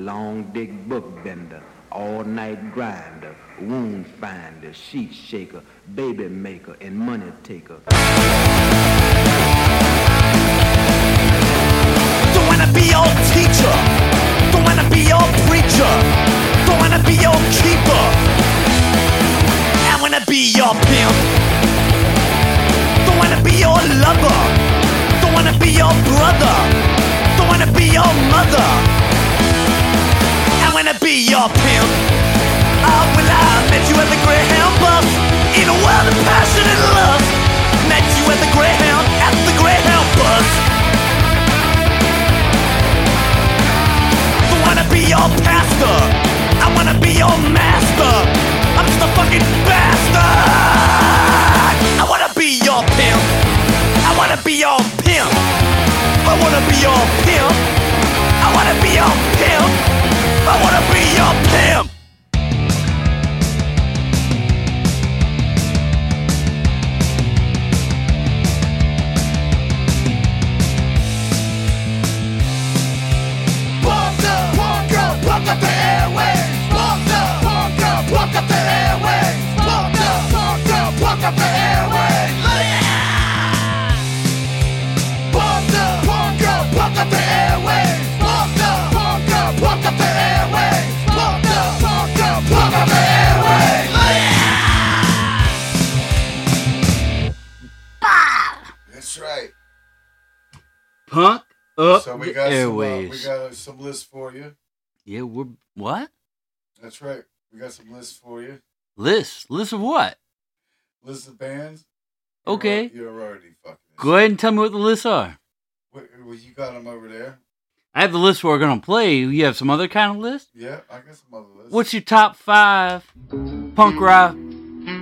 long dick book bender, all night grinder, wound finder, sheet shaker, baby maker, and money taker. Don't wanna be your teacher. Don't wanna be your preacher. Don't wanna be your keeper. I wanna be your pimp. Don't wanna be your lover. Don't wanna be your brother. Don't wanna be your mother. I be your pimp. Oh, well, I met you at the Greyhound bus in a world of passion and love. Met you at the Greyhound, at the Greyhound bus. Don't wanna be your pastor. I wanna be your master. I'm just a fucking bastard. I wanna be your pimp. I wanna be your pimp. I wanna be your pimp. I wanna be your pimp. I wanna be your pimp. Punk up So we the got some, uh, airways. we got some lists for you. yeah, we're what? That's right. We got some lists for you. Lists, lists of what? Lists of bands. You're Okay. You're already fucking. Go ahead and tell me what the lists are. What, well, you got them over there. I have the list we're gonna play. You have some other kind of list? Yeah, I got some other lists. What's your top five punk rock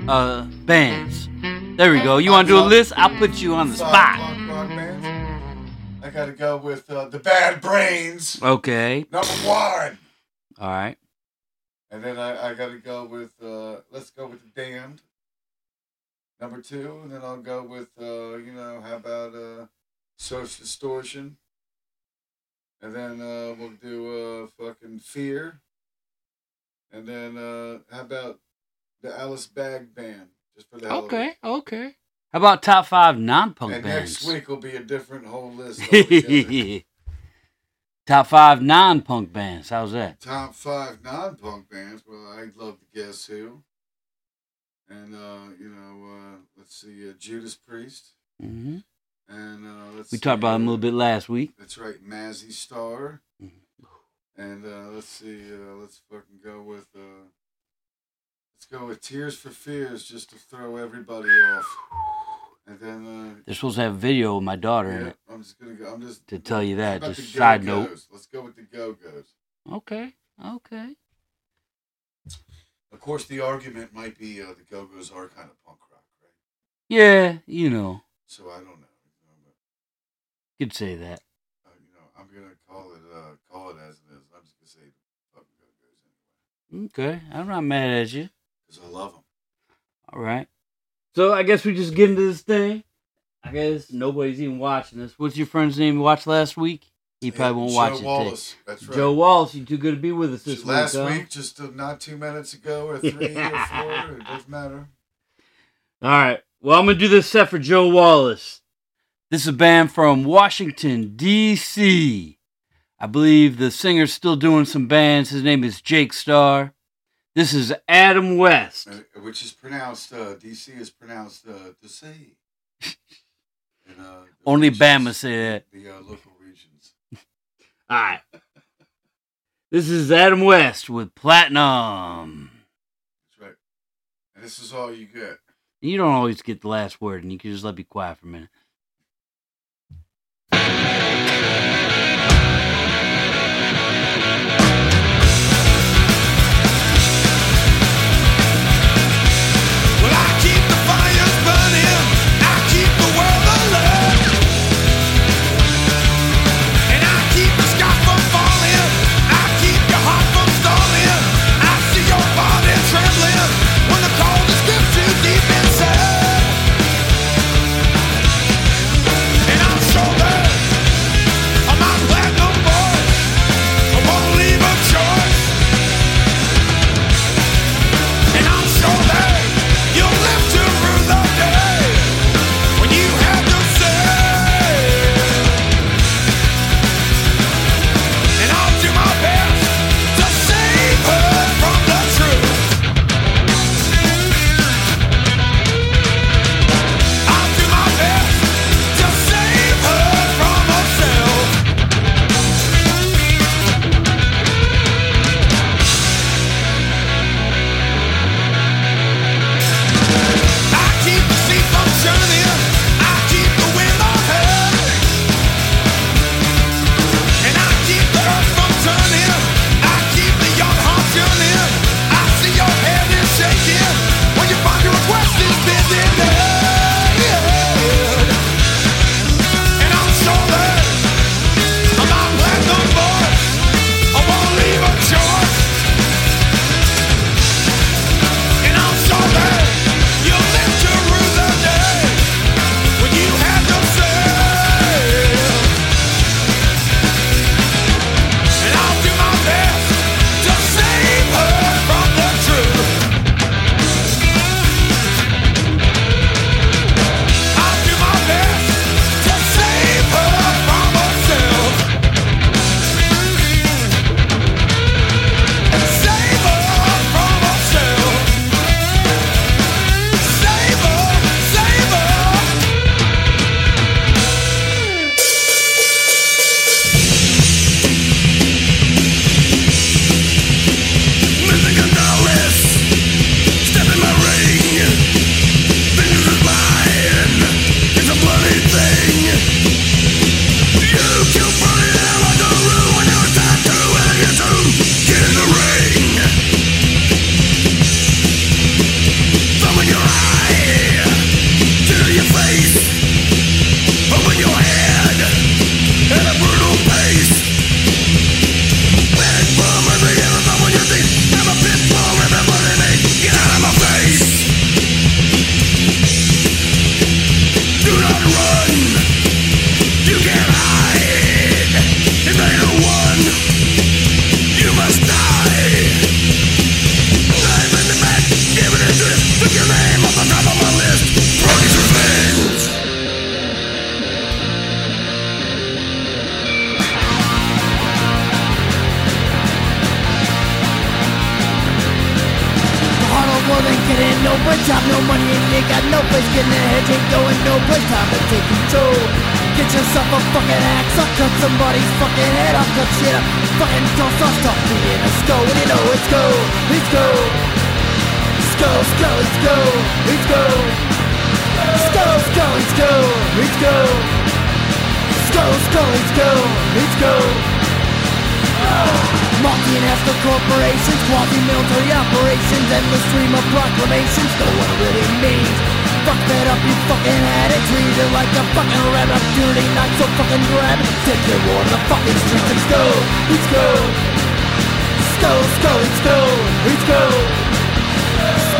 uh bands? There we go. You wanna do a list? I'll put you on the spot. Punk rock bands? I gotta go with uh, the Bad Brains, Okay. number one. All right. And then I, I gotta go with uh, let's go with the Damned, number two. And then I'll go with uh, you know how about uh, Social Distortion. And then uh, we'll do uh, fucking Fear. And then uh, how about the Alice Bag Band, just for the hell of it. Okay. How about top five non-punk And bands? next week will be a different whole list. top five non-punk bands. How's that? Top five non-punk bands. Well, I'd love to guess who. And uh, you know, uh, let's see, uh, Judas Priest, hmm and uh, let's. We see, talked about them a little bit last week. That's right, Mazzy Star. Mhm. And uh, let's see, uh, let's fucking go with. Uh, let's go with Tears for Fears, just to throw everybody off. And then. Uh, They're supposed to have a video of my daughter in it. I'm just gonna go. I'm just To tell you that, just side note. Let's go with the Go Go's. Okay. Okay. Of course, the argument might be uh, the Go Go's are kind of punk rock, right? Yeah, you know, So I don't know. You know, but, could say that. uh, you know I'm gonna call it uh, call it as it is. I'm just gonna say the fucking Go Go's anyway Okay, I'm not mad at you. Because I love them. All right. So I guess we just get into this thing. I guess nobody's even watching this. What's your friend's name you watched last week? He probably won't Joe watch it. Wallace. That's right. Joe Wallace, you too good to be with us this Last week. huh? week, just not two minutes ago, or three, or four. It doesn't matter. All right. Well, I'm gonna do this set for Joe Wallace. This is a band from Washington D.C. I believe the singer's still doing some bands. His name is Jake Starr. This is Adam West. Uh, which is pronounced uh, DC is pronounced uh, DC. Uh, Only Bama say that. The uh, local regions. All right. This is Adam West with Platinum. That's right. And this is all you get. You don't always get the last word, and you can just let me quiet for a minute. go, let's go, let's go. Multinational corporations, quasi-military operations, endless stream of proclamations, know what it really means. Fuck that up, you fucking addict, treat it like a fucking rat Opportunity not so fucking grab, take your war to the fucking streets, let's let's go, let's go. Let's go,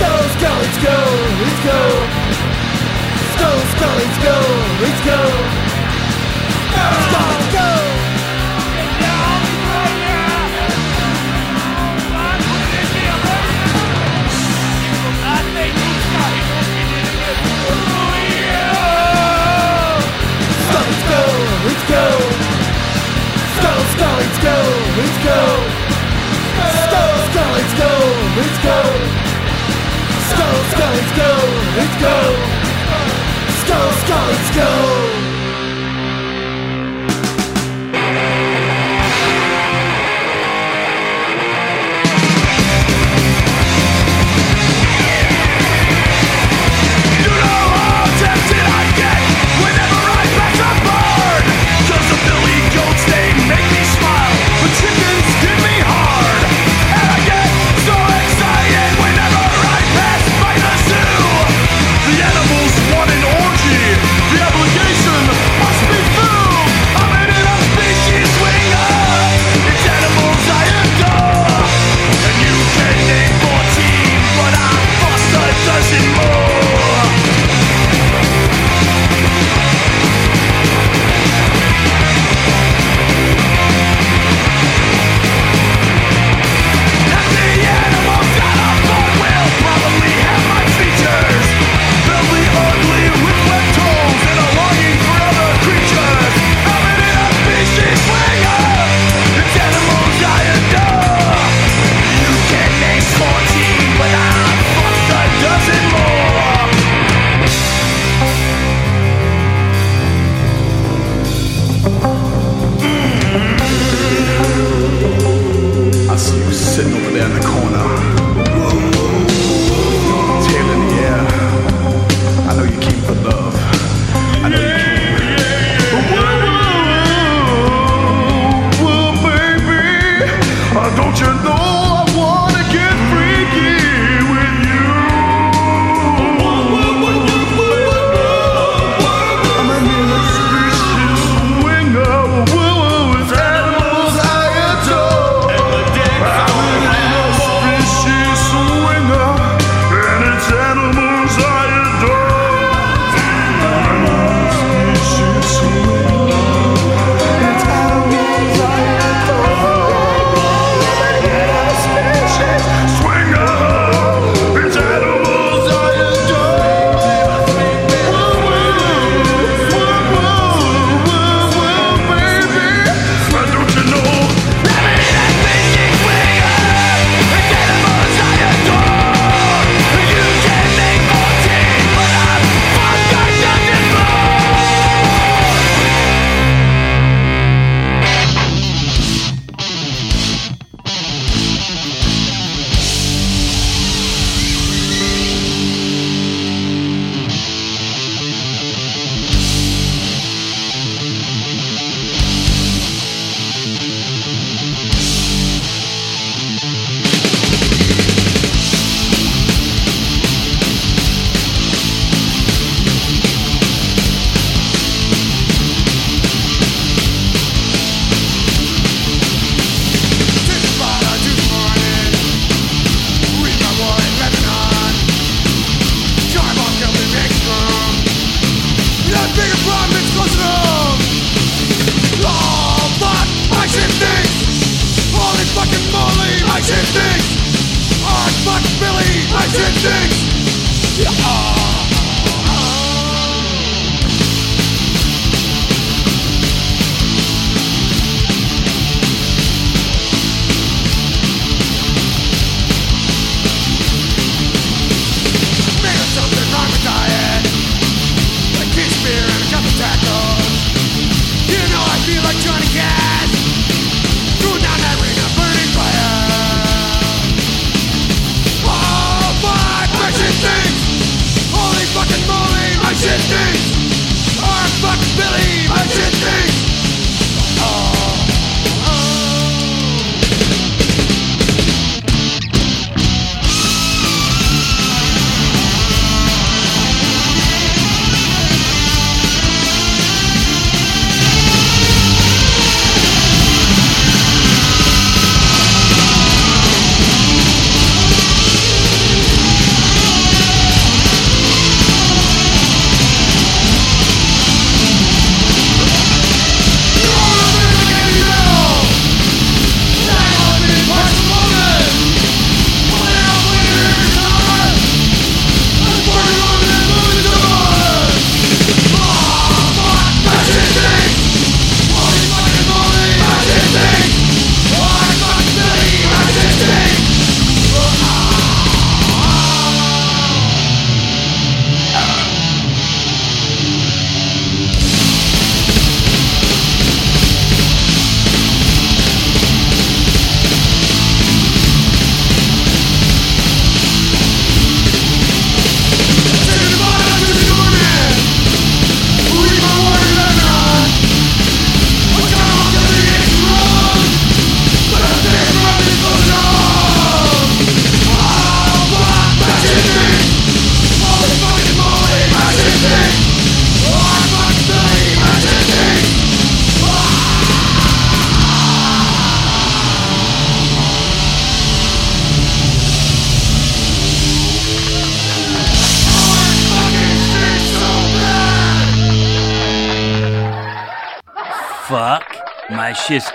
let's go, let's go, let's go. Let's go, let's go, let's go, let's go. Let's go let's go, let's go. Skull, skull, let's go.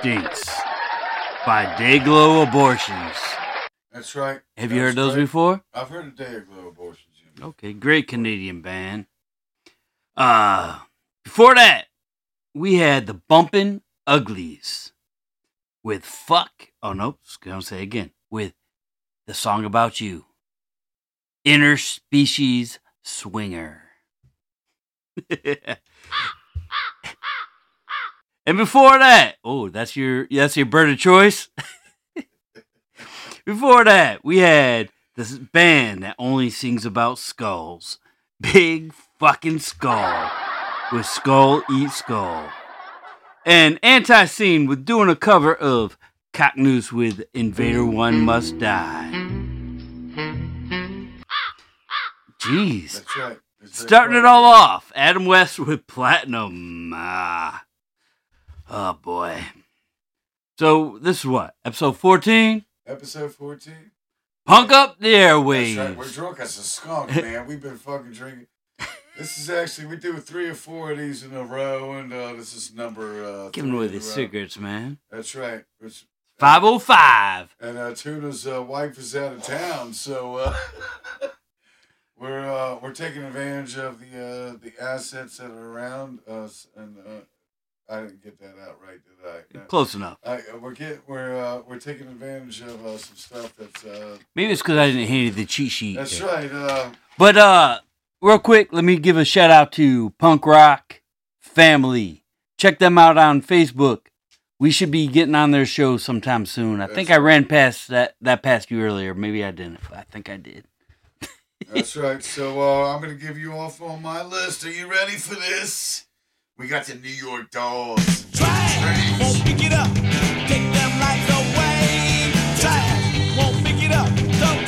Stinks by Dayglo Abortions. That's right. Have you That's heard those right. before? I've heard of Day of Glow Abortions. yeah. Okay, great Canadian band. Uh before that, we had the Bumpin' Uglies with Fuck. Oh nope, gonna say again. With the song about you. Interspecies Swinger. and before that, oh, that's your that's your bird of choice. before that, we had this band that only sings about skulls. Big fucking skull with Skull Eat Skull. And Antiseen with doing a cover of Cocknoose with Invader One Must Die. Jeez. That's right. Starting it all off, Adam West with Platinum. Ah. Oh boy. So this is what? Episode 14? Episode 14. Punk up the That's airwaves. right. We're drunk as a skunk, man. We've been fucking drinking. This is actually we do three or four of these in a row, and uh, this is number. Uh, Giving three away the cigarettes, man. That's right. It's, 505. and uh, Tuna's uh, wife is out of town, so uh, we're uh, we're taking advantage of the uh, the assets that are around us, and uh, I didn't get that out right, did I? Close enough. I, we're get we're uh, we're taking advantage of uh, some stuff that's uh, Maybe it's because I didn't hand you the cheat sheet. that's right. Uh, But uh real quick, let me give a shout out to Punk Rock Family. Check them out on Facebook. We should be getting on their show sometime soon. I think I ran past that that past you earlier. Maybe I didn't. I think I did. That's right. So uh, I'm gonna give you off on my list. Are you ready for this? We got the New York Dolls. Try, won't pick it up. Take them lights away. Try, won't pick it up. Don't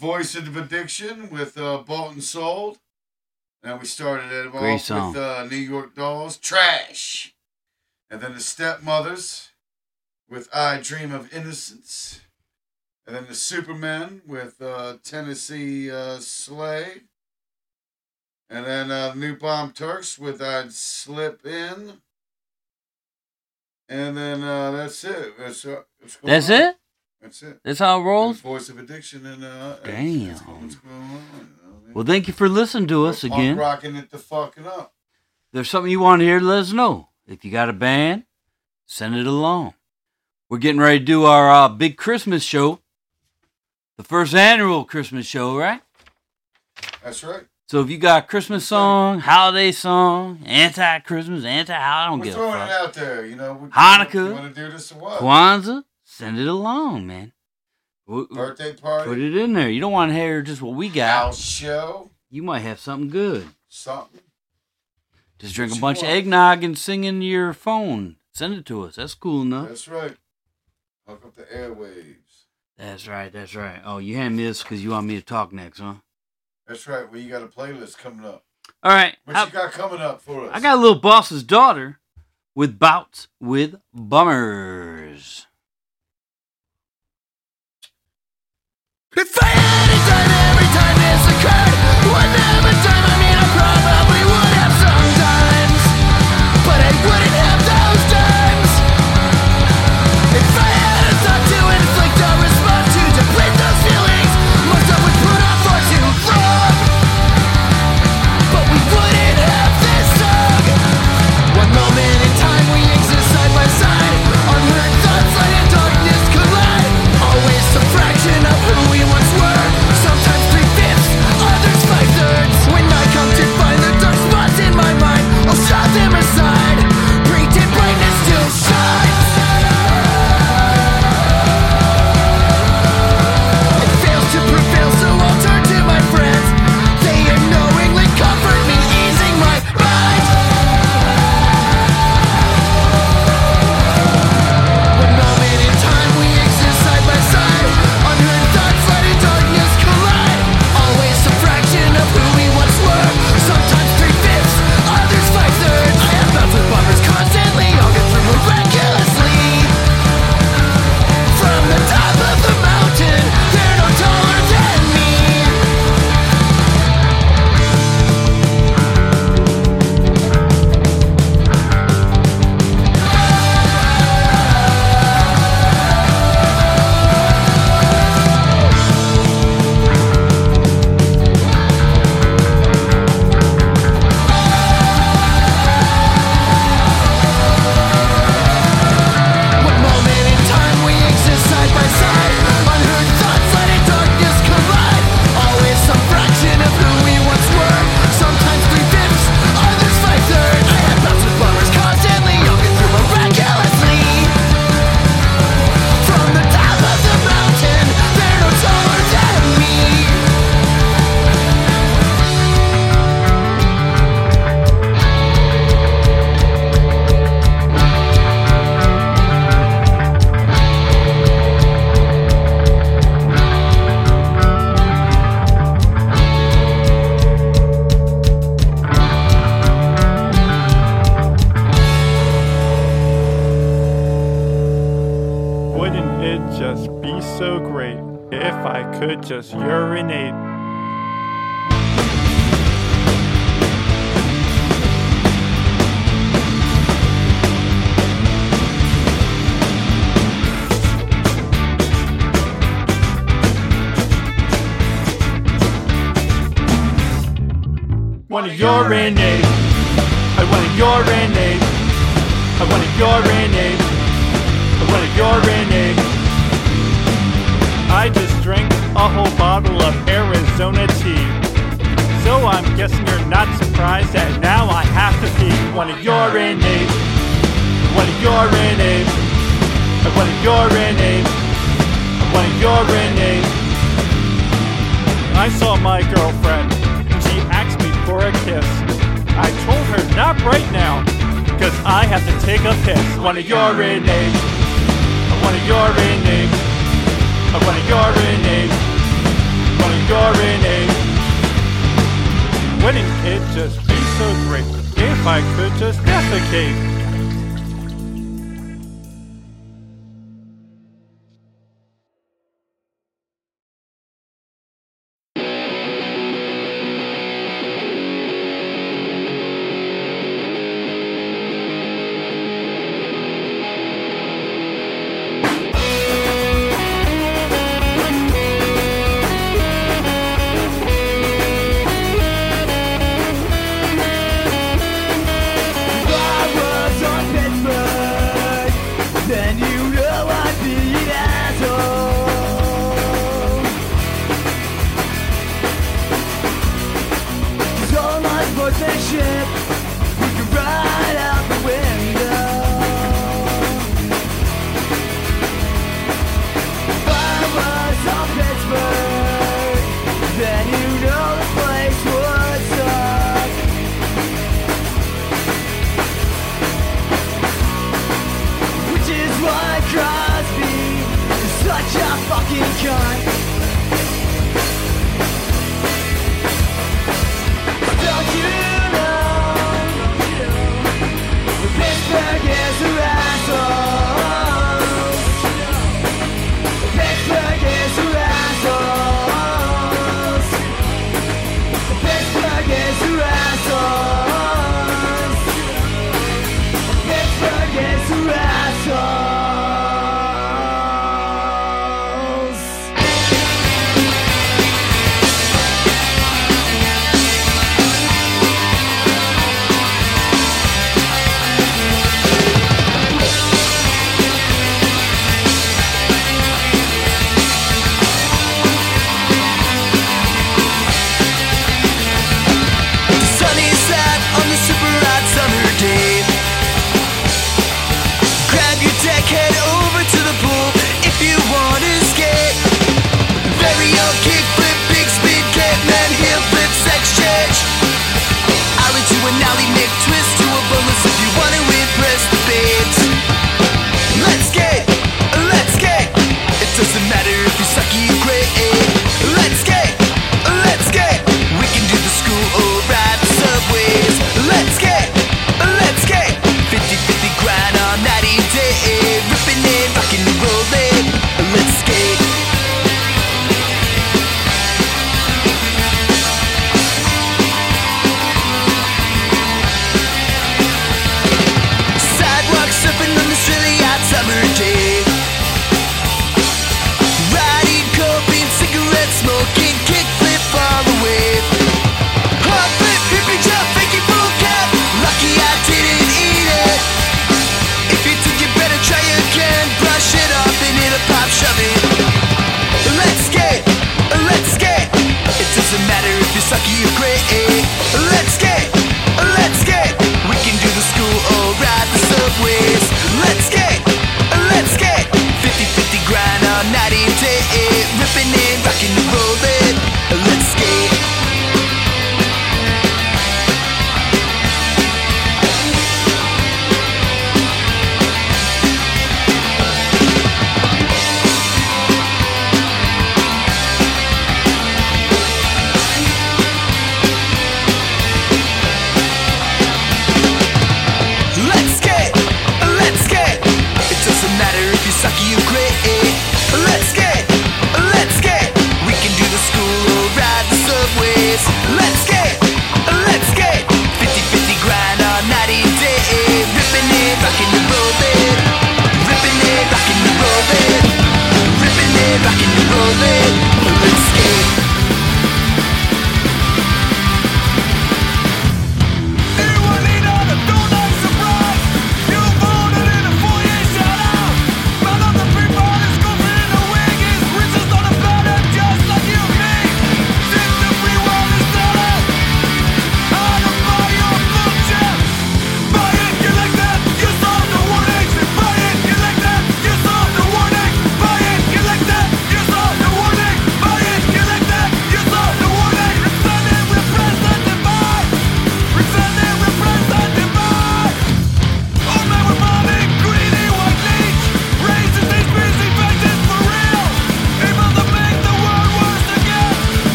Voice of Addiction with uh, Bought and Sold. And we started it off with uh, New York Dolls, Trash. And then the Stepmothers with I Dream of Innocence. And then the Supermen with uh, Tennessee uh, Slay. And then uh, New Bomb Turks with I'd Slip In. And then uh, that's it. That's, uh, That's it? That's it. That's how it rolls? Voice of Addiction and uh, Damn. That's what's going on. You know I mean? Well, thank you for listening to us Punk again. rocking it the fucking up. If there's something you want to hear, let us know. If you got a band, send it along. We're getting ready to do our uh, big Christmas show, the first annual Christmas show, right? That's right. So if you got a Christmas song, holiday song, anti-Christmas, anti, I don't We're give a throwing it out there. You know, Hanukkah. You want to do this or what? Kwanzaa, send it along, man. W- Birthday party. Put it in there. You don't want to hear just what we got. House show. You might have something good. Something. Just drink What a bunch of eggnog and sing into your phone. Send it to us. That's cool enough. That's right. Hook up the airwaves. That's right. That's right. Oh, you hand me this because you want me to talk next, huh? That's right. Well, you got a playlist coming up. All right. What how- you got coming up for us? I got a little boss's daughter with bouts with bummers. If I had it done every time this occurred, one time, I mean, I wanna urinate. I wanna urinate. I wanna urinate. I wanna urinate. I just drank a whole bottle of Arizona tea. So I'm guessing you're not surprised that now I have to pee. Wanna urinate. Wanna urinate. I wanna urinate. I wanna urinate. I saw my girlfriend a kiss. I told her not right now, because I have to take a piss. One of your names. One of your names. One of your names. One of your names. Wouldn't it just be so great if I could just defecate?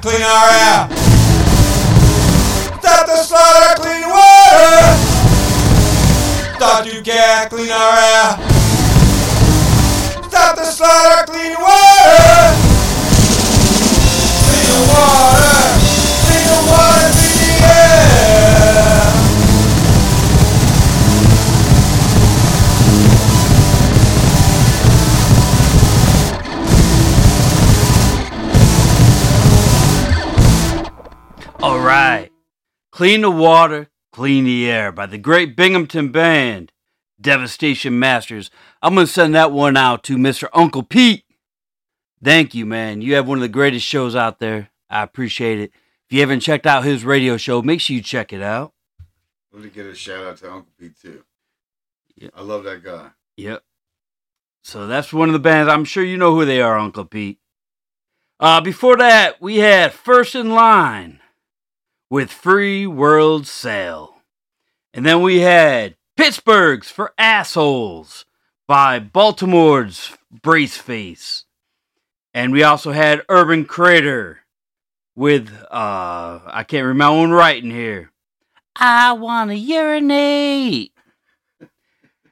Clean our air. Stop the slaughter, clean water. Stop to care, clean our air. Stop the slaughter, clean water. Clean the Water, Clean the Air by the great Binghamton Band, Devastation Masters. I'm going to send that one out to Mr. Uncle Pete. Thank you, man. You have one of the greatest shows out there. I appreciate it. If you haven't checked out his radio show, make sure you check it out. Let me get a shout out to Uncle Pete too. Yeah. I love that guy. Yep. So that's one of the bands. I'm sure you know who they are, Uncle Pete. Uh, before that, we had First in Line with Free World sale. And then we had Pittsburgh's for Assholes by Baltimore's Braceface. And we also had Urban Crater with, uh, I can't read my own writing here. I want to urinate.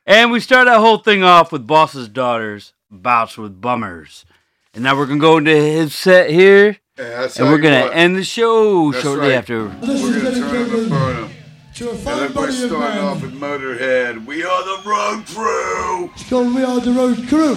And we start that whole thing off with Boss's Daughters, Bouts with Bummers. And now we're going to go into his set here. Yeah, And we're you going what. to end the show That's shortly right. after. This We're gonna turn up dedicated and burn 'em. to a fine then we're body of starting off with Motorhead. We are the road crew. It's called We Are the Road Crew.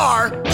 In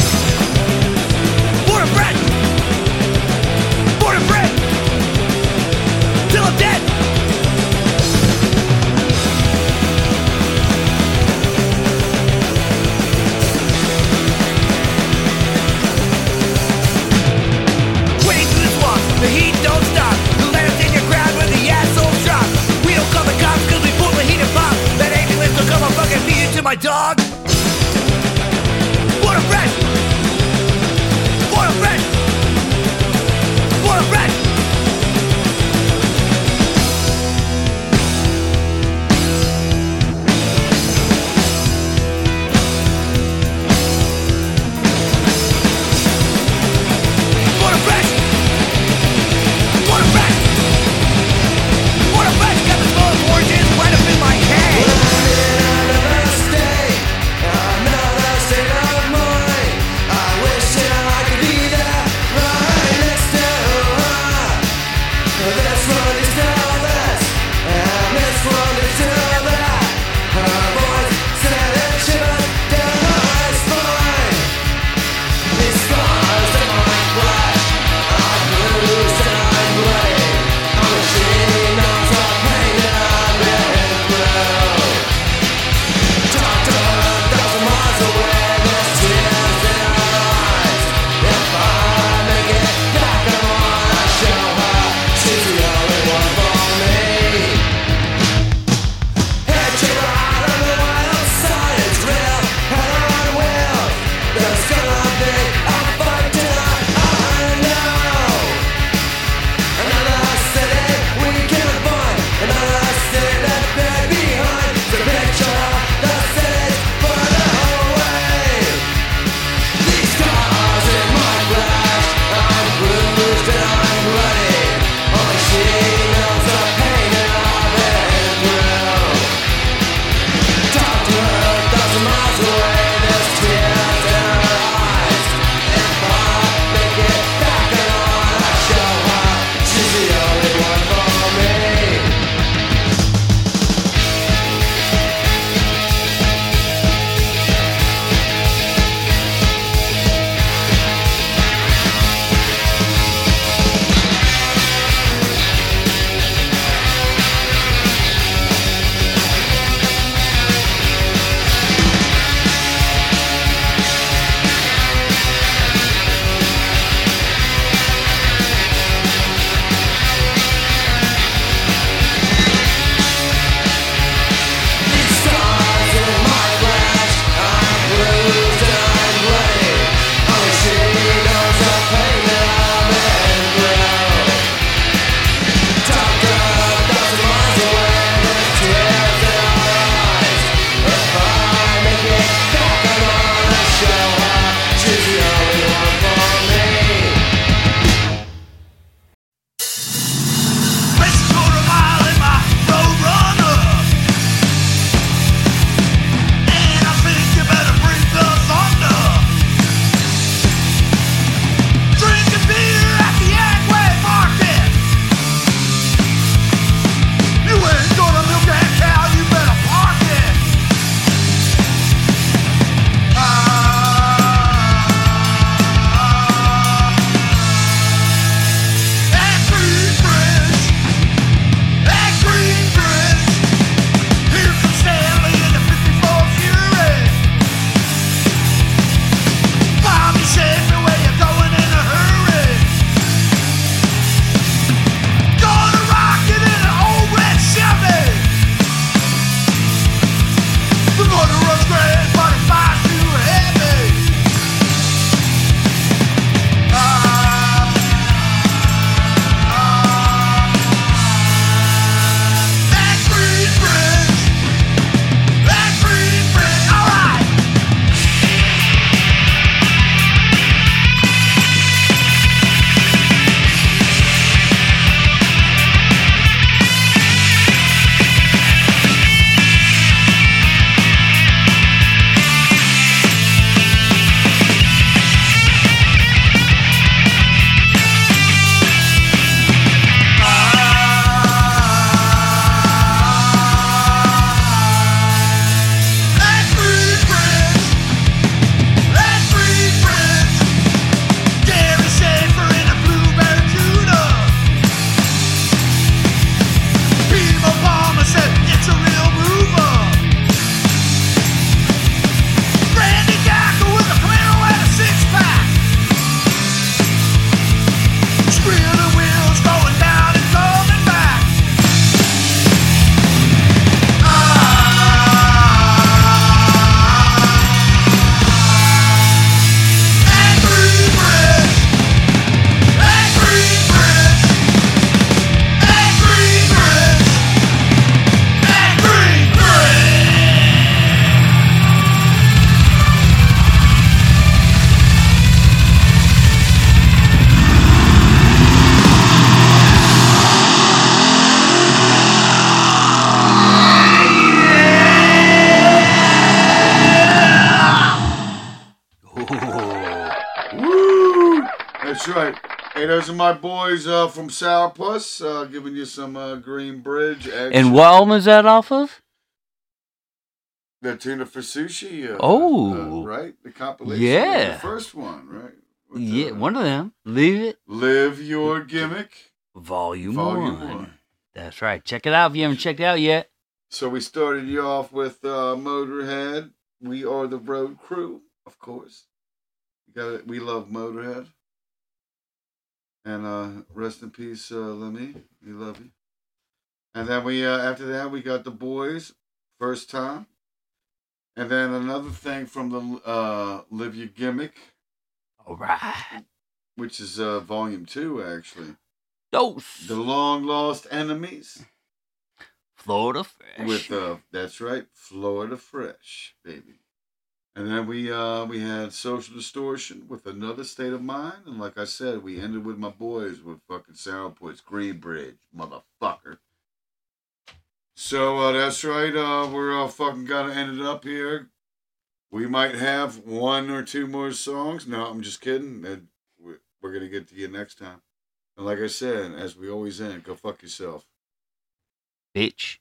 my boys uh, from Sourpuss, uh, giving you some uh, Green Bridge. Action. And what album is that off of? The Tuna for Sushi. Uh, Oh. uh, right? The compilation. Yeah. The first one, right? With, Yeah, uh, one of them. Leave it. Live Your Gimmick. Volume, Volume one. one. That's right. Check it out if you haven't checked it out yet. So we started you off with uh, Motorhead. We are the road crew, of course. Got it. We love Motorhead. And uh, rest in peace, uh, Lemmy. We love you. And then we uh, after that we got the boys, first time. And then another thing from the uh, Live Your Gimmick, All right. which is uh, volume two actually. Dose. The Long Lost Enemies. Florida Fresh. with uh that's right florida fresh baby and then we uh we had social distortion with another state of mind. And like i said we ended with my boys with fucking sourpuss green bridge motherfucker. So uh that's right uh we're all fucking gonna end it up here. We might have one or two more songs. No i'm just kidding. And we're gonna get to you next time. And like i said as we always end go fuck yourself. Bitch.